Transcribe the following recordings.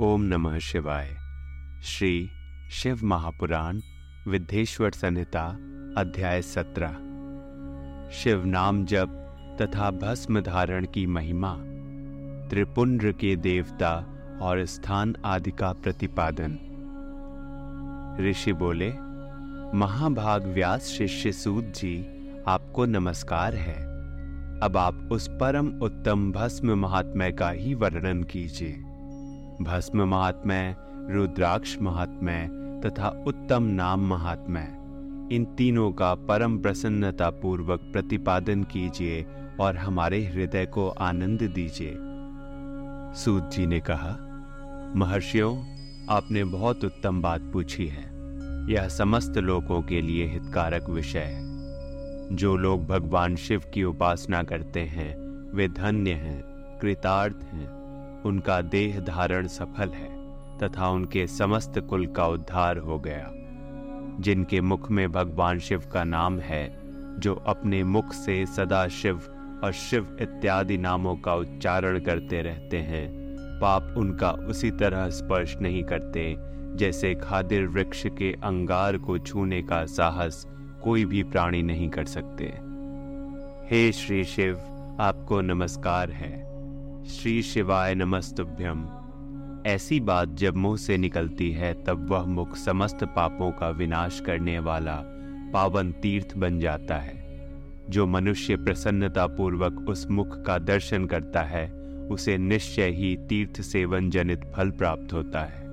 ओम नमः शिवाय। श्री शिव महापुराण, विद्धेश्वर संहिता, अध्याय सत्रह। शिव नाम जप तथा भस्म धारण की महिमा, त्रिपुंड्र के देवता और स्थान आदि का प्रतिपादन। ऋषि बोले, महाभाग व्यास शिष्य सूत जी, आपको नमस्कार है। अब आप उस परम उत्तम भस्म महात्म्य का ही वर्णन कीजिए। भस्म महात्म्य रुद्राक्ष महात्म्य तथा उत्तम नाम महात्म्य इन तीनों का परम प्रसन्नता पूर्वक प्रतिपादन कीजिए और हमारे हृदय को आनंद दीजिए। सूत जी ने कहा, महर्षियों, आपने बहुत उत्तम बात पूछी है। यह समस्त लोगों के लिए हितकारक विषय है। जो लोग भगवान शिव की उपासना करते हैं, वे धन्य हैं, कृतार्थ हैं। उनका देह धारण सफल है तथा उनके समस्त कुल का उद्धार हो गया। जिनके मुख में भगवान शिव का नाम है, जो अपने मुख से सदा शिव और शिव इत्यादि नामों का उच्चारण करते रहते हैं, पाप उनका उसी तरह स्पर्श नहीं करते, जैसे खादिर वृक्ष के अंगार को छूने का साहस कोई भी प्राणी नहीं कर सकते। हे श्री शिव, आपको नमस्कार है। श्री शिवाय नमस्तुभ्यम। ऐसी बात जब मुँह से निकलती है, तब वह मुख समस्त पापों का विनाश करने वाला पावन तीर्थ बन जाता है। जो मनुष्य प्रसन्नता पूर्वक उस मुख का दर्शन करता है, उसे निश्चय ही तीर्थ सेवन जनित फल प्राप्त होता है।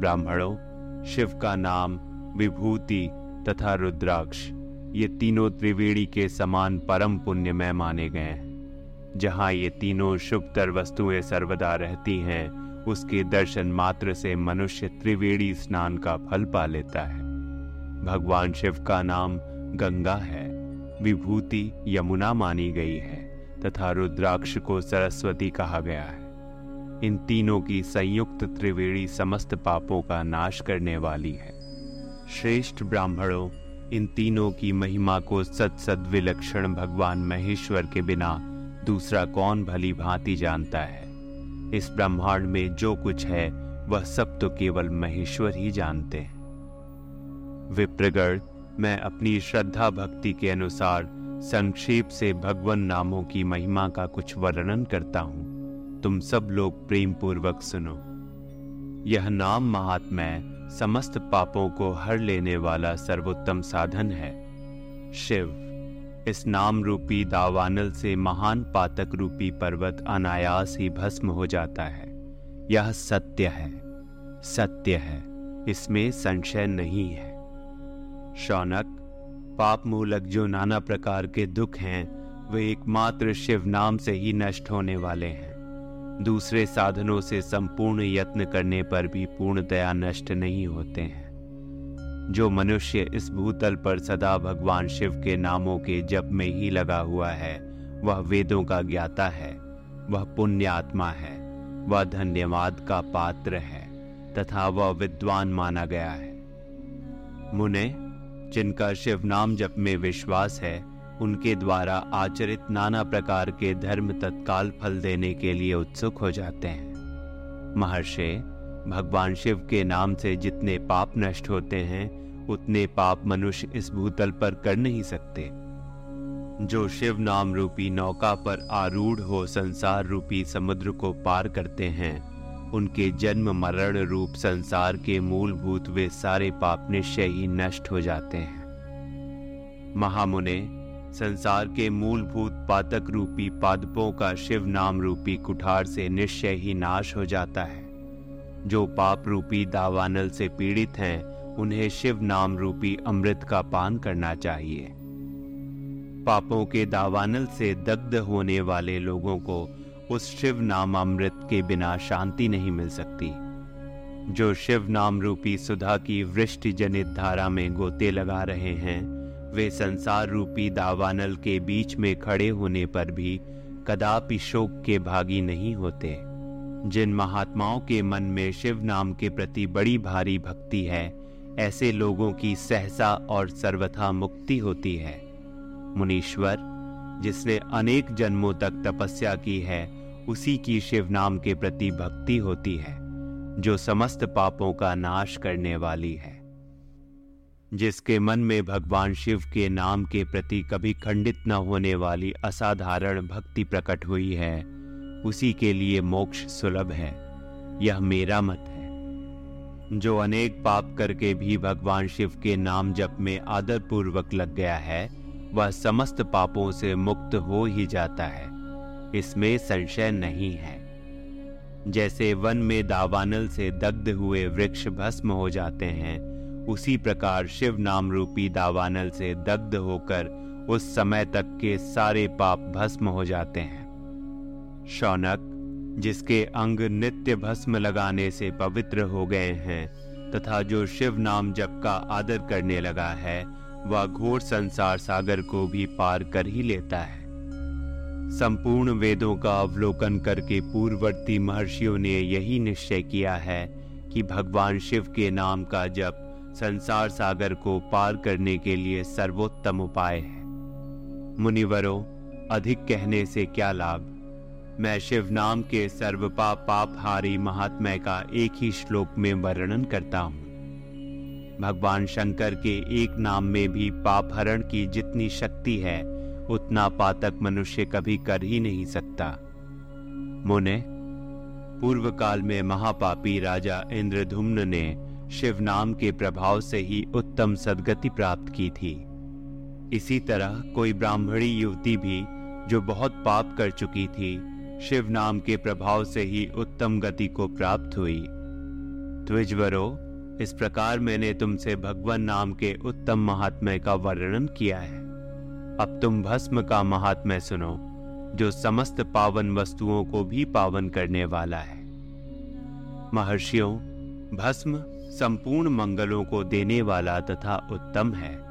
ब्राह्मणों, शिव का नाम विभूति तथा रुद्राक्ष, ये तीनों त्रिवेणी के समान परम पुण्यमय माने गए हैं। जहाँ ये तीनों शुभतर वस्तुएँ सर्वदा रहती हैं, उसके दर्शन मात्र से मनुष्य त्रिवेणी स्नान का फल पा लेता है। भगवान शिव का नाम गंगा है। विभूति यमुना मानी गई है, तथा रुद्राक्ष को सरस्वती कहा गया है। इन तीनों की संयुक्त त्रिवेणी समस्त पापों का नाश करने वाली है। श्रेष्ठ ब्राह्मणों, इन तीनों की महिमा को सत सद विलक्षण भगवान महेश्वर के बिना दूसरा कौन भली भांति जानता है? इस ब्रह्मांड में जो कुछ है, वह सब तो केवल महेश्वर ही जानते हैं। विप्रगढ़, मैं अपनी श्रद्धा भक्ति के अनुसार संक्षेप से भगवान नामों की महिमा का कुछ वर्णन करता हूँ। तुम सब लोग प्रेम पूर्वक सुनो। यह नाम महात्म्य समस्त पापों को हर लेने वाला सर्वोत्तम साधन है। शिव। इस नाम रूपी दावानल से महान पातक रूपी पर्वत अनायास ही भस्म हो जाता है। यह सत्य है। सत्य है। इसमें संशय नहीं है। शौनक पाप मूलक जो नाना प्रकार के दुख हैं, वे एकमात्र शिव नाम से ही नष्ट होने वाले हैं। दूसरे साधनों से संपूर्ण यत्न करने पर भी पूर्णतया नष्ट नहीं होते हैं। जो मनुष्य इस भूतल पर सदा भगवान शिव के नामों के जप में ही लगा हुआ है, वह वेदों का ज्ञाता है, वह पुण्य आत्मा है, वह धन्यवाद का पात्र है, तथा वह विद्वान माना गया है। मुने, जिनका शिव नाम जप में विश्वास है, उनके द्वारा आचरित नाना प्रकार के धर्म तत्काल फल देने के लिए उत्सुक हो जाते हैं। महर्षि भगवान शिव के नाम से जितने पाप नष्ट होते हैं, उतने पाप मनुष्य इस भूतल पर कर नहीं सकते। जो शिव नाम रूपी नौका पर आरूढ़ हो संसार रूपी समुद्र को पार करते हैं, उनके जन्म मरण रूप संसार के मूलभूत वे सारे पाप निश्चय ही नष्ट हो जाते हैं। महामुने, संसार के मूलभूत पातक रूपी पादपों का शिव नाम रूपी कुठार से निश्चय ही नाश हो जाता है। जो पाप रूपी दावानल से पीड़ित हैं, उन्हें शिव नाम रूपी अमृत का पान करना चाहिए। पापों के दावानल से दग्ध होने वाले लोगों को उस शिव नाम अमृत के बिना शांति नहीं मिल सकती। जो शिव नाम रूपी सुधा की वृष्टि जनित धारा में गोते लगा रहे हैं, वे संसार रूपी दावानल के बीच में खड़े होने पर भी कदापि शोक के भागी नहीं होते। जिन महात्माओं के मन में शिव नाम के प्रति बड़ी भारी भक्ति है, ऐसे लोगों की सहसा और सर्वथा मुक्ति होती है। मुनीश्वर, जिसने अनेक जन्मों तक तपस्या की है, उसी की शिव नाम के प्रति भक्ति होती है, जो समस्त पापों का नाश करने वाली है। जिसके मन में भगवान शिव के नाम के प्रति कभी खंडित न होने वाली असाधारण भक्ति प्रकट हुई है उसी के लिए मोक्ष सुलभ है। यह मेरा मत है। जो अनेक पाप करके भी भगवान शिव के नाम जप में आदर पूर्वक लग गया है, वह समस्त पापों से मुक्त हो ही जाता है। इसमें संशय नहीं है। जैसे वन में दावानल से दग्ध हुए वृक्ष भस्म हो जाते हैं, उसी प्रकार शिव नाम रूपी दावानल से दग्ध होकर उस समय तक के सारे पाप भस्म हो जाते हैं। शौनक, जिसके अंग नित्य भस्म लगाने से पवित्र हो गए हैं, तथा जो शिव नाम जप का आदर करने लगा है, वह घोर संसार सागर को भी पार कर ही लेता है। संपूर्ण वेदों का अवलोकन करके पूर्ववर्ती महर्षियों ने यही निश्चय किया है कि भगवान शिव के नाम का जप संसार सागर को पार करने के लिए सर्वोत्तम उपाय है। मुनिवरों, अधिक कहने से क्या लाभ? मैं शिव नाम के सर्वपा पापहारी महात्मा का एक ही श्लोक में वर्णन करता हूँ। भगवान शंकर के एक नाम में भी पाप हरण की जितनी शक्ति है, उतना पातक मनुष्य कभी कर ही नहीं सकता। मुने पूर्व काल में महापापी राजा इंद्रधुम्न ने शिव नाम के प्रभाव से ही उत्तम सदगति प्राप्त की थी। इसी तरह कोई ब्राह्मणी युवती भी, जो बहुत पाप कर चुकी थी शिव नाम के प्रभाव से ही उत्तम गति को प्राप्त हुई। द्विजवरो, इस प्रकार मैंने तुमसे भगवान नाम के उत्तम महात्म्य का वर्णन किया है। अब तुम भस्म का महात्म्य सुनो, जो समस्त पावन वस्तुओं को भी पावन करने वाला है। महर्षियों, भस्म संपूर्ण मंगलों को देने वाला तथा उत्तम है।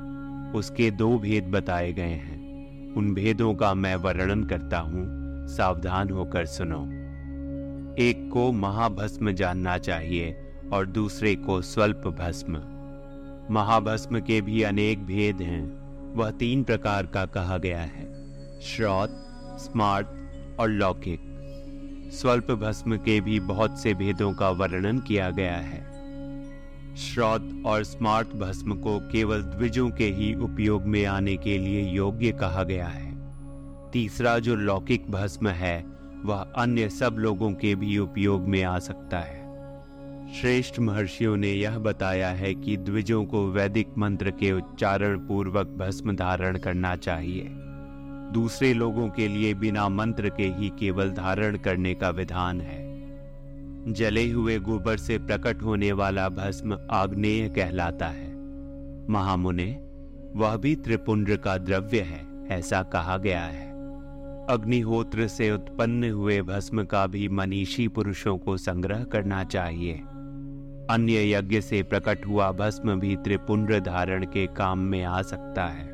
उसके दो भेद बताए गए हैं। उन भेदों का मैं वर्णन करता हूँ। सावधान होकर सुनो। एक को महाभस्म जानना चाहिए और दूसरे को स्वल्प भस्म। महाभस्म के भी अनेक भेद हैं, वह तीन प्रकार का कहा गया है, श्रौत स्मार्ट और लौकिक। स्वल्प भस्म के भी बहुत से भेदों का वर्णन किया गया है। श्रौत और स्मार्ट भस्म को केवल द्विजों के ही उपयोग में आने के लिए योग्य कहा गया है। तीसरा जो लौकिक भस्म है, वह अन्य सब लोगों के भी उपयोग में आ सकता है। श्रेष्ठ महर्षियों ने यह बताया है कि द्विजों को वैदिक मंत्र के उच्चारण पूर्वक भस्म धारण करना चाहिए। दूसरे लोगों के लिए बिना मंत्र के ही केवल धारण करने का विधान है। जले हुए गोबर से प्रकट होने वाला भस्म आग्नेय कहलाता है। महामुने, वह भी त्रिपुंड का द्रव्य है, ऐसा कहा गया है। अग्निहोत्र से उत्पन्न हुए भस्म का भी मनीषी पुरुषों को संग्रह करना चाहिए। अन्य यज्ञ से प्रकट हुआ भस्म भी त्रिपुंड धारण के काम में आ सकता है।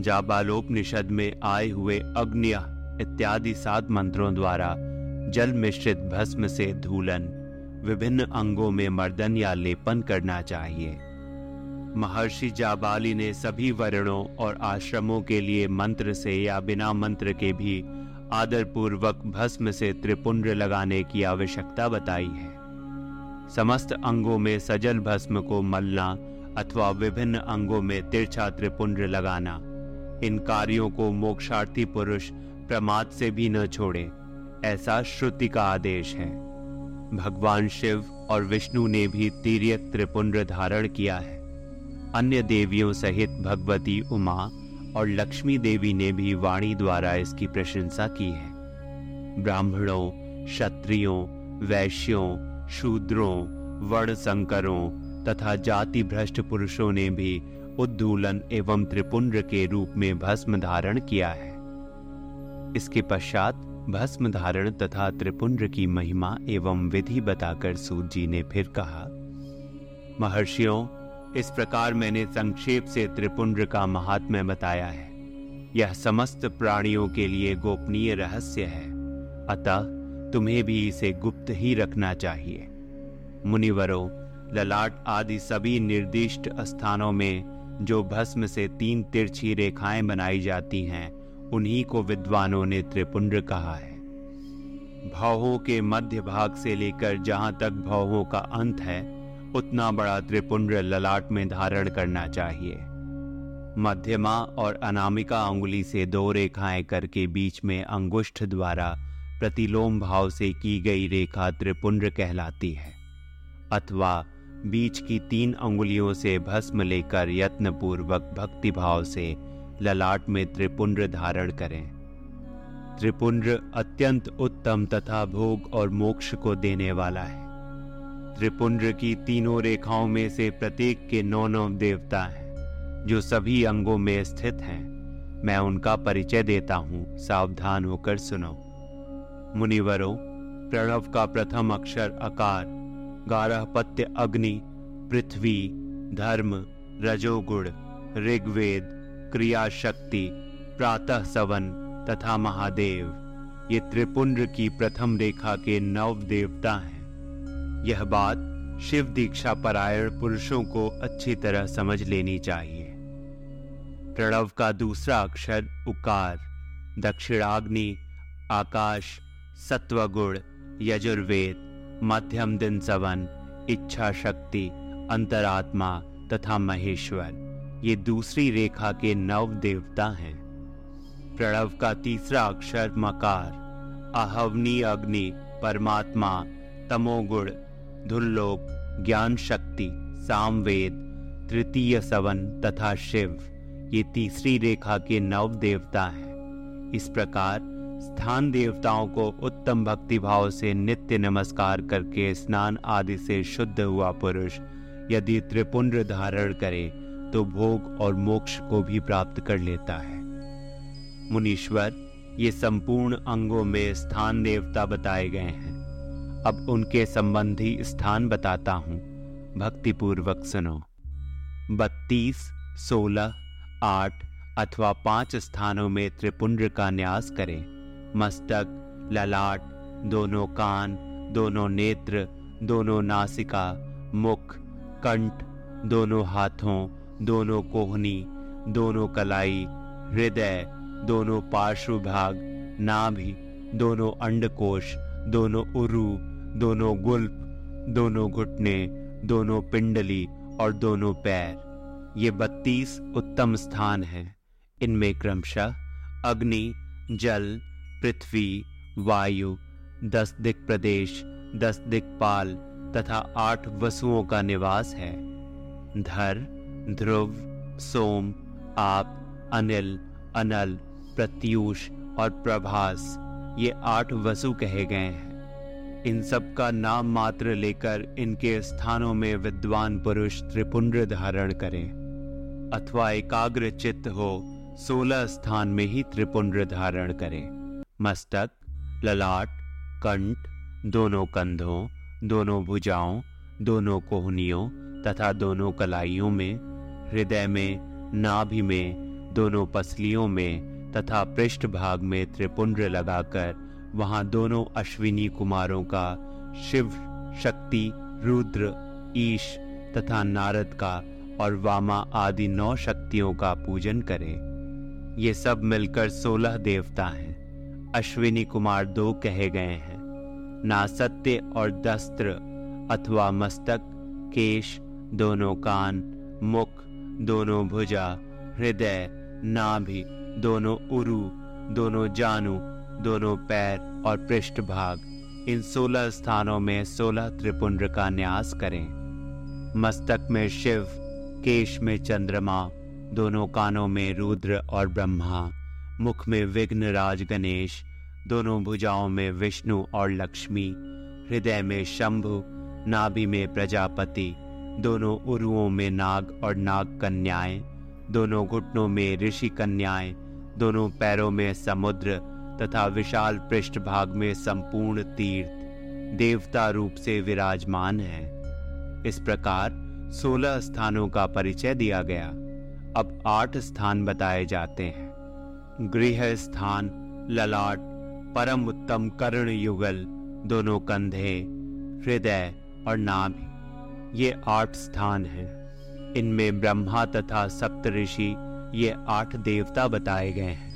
जाबालोपनिषद में आए हुए अग्नि इत्यादि सात मंत्रों द्वारा जल मिश्रित भस्म से धूलन, विभिन्न अंगों में मर्दन या लेपन करना चाहिए। महर्षि जाबाली ने सभी वर्णों और आश्रमों के लिए मंत्र से या बिना मंत्र के भी आदर पूर्वक भस्म से त्रिपुंड लगाने की आवश्यकता बताई है। समस्त अंगों में सजल भस्म को मलना अथवा विभिन्न अंगों में तिरछा त्रिपुंड लगाना, इन कार्यों को मोक्षार्थी पुरुष प्रमाद से भी न छोड़े, ऐसा श्रुति का आदेश है। भगवान शिव और विष्णु ने भी तीर्यक त्रिपुंड धारण किया है। अन्य देवियों सहित भगवती उमा और लक्ष्मी देवी ने भी वाणी द्वारा इसकी प्रशंसा की है। ब्राह्मणों, क्षत्रियों, वैश्यों, शूद्रों वर्ण संकरों तथा जाति भ्रष्ट पुरुषों ने भी उद्धूलन एवं त्रिपुंड के रूप में भस्म धारण किया है। इसके पश्चात भस्म धारण तथा त्रिपुंड की महिमा एवं विधि बताकर सूत जी ने फिर कहा, महर्षियों इस प्रकार मैंने संक्षेप से त्रिपुंड का महात्म्य बताया है। यह समस्त प्राणियों के लिए गोपनीय रहस्य है। अतः तुम्हें भी इसे गुप्त ही रखना चाहिए। मुनिवरों, ललाट आदि सभी निर्दिष्ट स्थानों में जो भस्म से तीन तिरछी रेखाएँ बनाई जाती हैं, उन्हीं को विद्वानों ने त्रिपुंड कहा है। भावों के मध्य भाग से लेकर जहाँ तक भावों का अंत है उतना बड़ा त्रिपुंड ललाट में धारण करना चाहिए। मध्यमा और अनामिका अंगुली से दो रेखाएँ करके बीच में अंगुष्ठ द्वारा प्रतिलोम भाव से की गई रेखा त्रिपुंड कहलाती है, अथवा बीच की तीन अंगुलियों से भस्म लेकर यत्नपूर्वक भक्ति भाव से ललाट में त्रिपुंड धारण करें। त्रिपुंड अत्यंत उत्तम तथा भोग और मोक्ष को देने वाला है। त्रिपुंड की तीनों रेखाओं में से प्रत्येक के नौ नौ देवता हैं, जो सभी अंगों में स्थित हैं। मैं उनका परिचय देता हूँ। सावधान होकर सुनो। मुनिवरों, प्रणव का प्रथम अक्षर अकार, गारह पत्य अग्नि, पृथ्वी, धर्म, रजोगुण, ऋग्वेद क्रिया शक्ति प्रातः सवन तथा महादेव। ये त्रिपुंड की प्रथम रेखा के नव देवता हैं। यह बात शिव दीक्षा परायण पुरुषों को अच्छी तरह समझ लेनी चाहिए। प्रणव का दूसरा अक्षर उकार, दक्षिणाग्नि, आकाश, सत्वगुण, यजुर्वेद, मध्यम दिन सवन इच्छा शक्ति अंतरात्मा तथा महेश्वर। ये दूसरी रेखा के नव देवता हैं। प्रणव का तीसरा अक्षर मकार अहवनी अग्नि, परमात्मा, तमोगुण धुल्लोक ज्ञान शक्ति सामवेद, तृतीय सवन तथा शिव, ये तीसरी रेखा के नव देवता हैं। इस प्रकार स्थान देवताओं को उत्तम भक्ति भाव से नित्य नमस्कार करके स्नान आदि से शुद्ध हुआ पुरुष, यदि त्रिपुंड धारण करे तो भोग और मोक्ष को भी प्राप्त कर लेता है। मुनीश्वर, ये संपूर्ण अंगों में स्थान देवता बताए गए हैं। अब उनके संबंधी स्थान बताता हूँ। भक्तिपूर्वक सुनो। बत्तीस, सोलह, आठ अथवा पाँच स्थानों में त्रिपुंड का न्यास करें। मस्तक, ललाट, दोनों कान, दोनों नेत्र, दोनों नासिका, मुख, कंठ, दोनों हाथों, दोनों कोहनी, दोनों कलाई, हृदय, दोनों पार्श्व भाग, नाभि, दोनों अंडकोश दोनों उरु, दोनों गुल्प दोनों घुटने, दोनों पिंडली और दोनों पैर। ये बत्तीस उत्तम स्थान हैं। इनमें क्रमशः अग्नि, जल, पृथ्वी, वायु, दस दिक प्रदेश, दस दिक्पाल तथा आठ वसुओं का निवास है। धर, ध्रुव, सोम, आप, अनिल, अनल, प्रत्यूष और प्रभास। ये आठ वसु कहे गए हैं। इन सब का नाम मात्र लेकर इनके स्थानों में विद्वान पुरुष त्रिपुंड धारण करें, अथवा एकाग्र चित्त हो, सोलह स्थान में ही त्रिपुंड धारण करें। मस्तक, ललाट, कंठ, दोनों कंधों, दोनों भुजाओं, दोनों कोहनियों, तथा दोनों कलाइयों में, हृदय में, नाभि में, दोनों पसलियों में तथा पृष्ठ भाग में त्रिपुंड लगाकर वहाँ दोनों अश्विनी कुमारों का शिव, शक्ति, रुद्र, ईश तथा नारद का और वामा आदि नौ शक्तियों का पूजन करें। ये सब मिलकर सोलह देवता हैं। अश्विनी कुमार दो कहे गए हैं। नासत्य और दस्त्र अथवा मस्तक, केश, दोनों कान, मुख, दोनों भुजा, हृदय, नाभि दोनों उरु, दोनों जानू, दोनों पैर और पृष्ठ भाग इन सोलह स्थानों में सोलह त्रिपुंड का न्यास करें। मस्तक में शिव, केश में चंद्रमा, दोनों कानों में रुद्र और ब्रह्मा, मुख में विघ्न राज गणेश, दोनों भुजाओं में विष्णु और लक्ष्मी, हृदय में शंभु, नाभि में प्रजापति, दोनों उरुओं में नाग और नाग कन्याएँ दोनों घुटनों में ऋषि कन्याएँ दोनों पैरों में समुद्र तथा विशाल पृष्ठभाग में संपूर्ण तीर्थ देवता रूप से विराजमान है। इस प्रकार सोलह स्थानों का परिचय दिया गया। अब आठ स्थान बताए जाते हैं। गृह स्थान, ललाट, परम उत्तम कर्ण युगल, दोनों कंधे, हृदय और नाभि। ये आठ स्थान हैं। इनमें ब्रह्मा तथा सप्त ऋषि ये आठ देवता बताए गए हैं।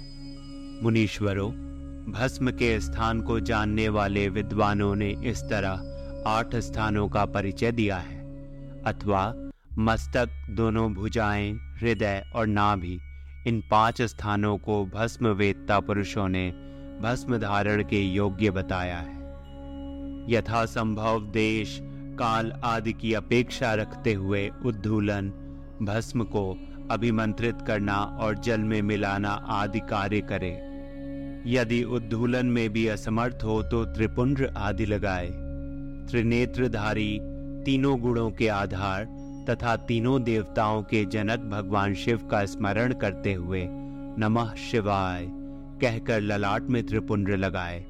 मुनीश्वरों, भस्म के स्थान को जानने वाले विद्वानों ने इस तरह आठ स्थानों का परिचय दिया है। अथवा मस्तक, दोनों भुजाएँ, हृदय और नाभि, इन पाँच स्थानों को भस्म वेत्ता पुरुषों ने भस्म धारण के योग्य बताया है। यथा संभव देश, काल आदि की अपेक्षा रखते हुए उद्धूलन, भस्म को अभिमंत्रित करना और जल में मिलाना आदि कार्य करे। यदि उद्धूलन में भी असमर्थ हो तो त्रिपुंड्र आदि लगाए। त्रिनेत्रधारी तीनों गुणों के आधार तथा तीनों देवताओं के जनक भगवान शिव का स्मरण करते हुए नमः शिवाय कहकर ललाट में त्रिपुंड्र लगाए।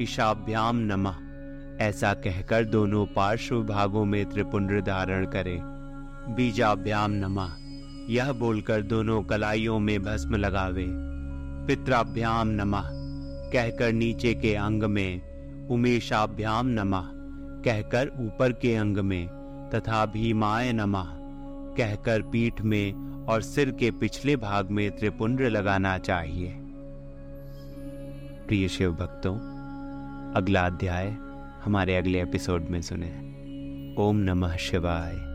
ईशाभ्याम नमः, ऐसा कहकर दोनों पार्श्व भागों में त्रिपुंड धारण करे। बीजाभ्याम नमः। यह बोलकर दोनों कलाइयों में भस्म लगावे। पित्राभ्याम नमः, कहकर नीचे के अंग में उमेशाभ्याम नमः, कहकर ऊपर के अंग में तथा भीमाय नमः, कहकर पीठ में और सिर के पिछले भाग में त्रिपुंड लगाना चाहिए। प्रिय शिव भक्तों, अगला अध्याय हमारे अगले एपिसोड में सुने। ओम नमः शिवाय।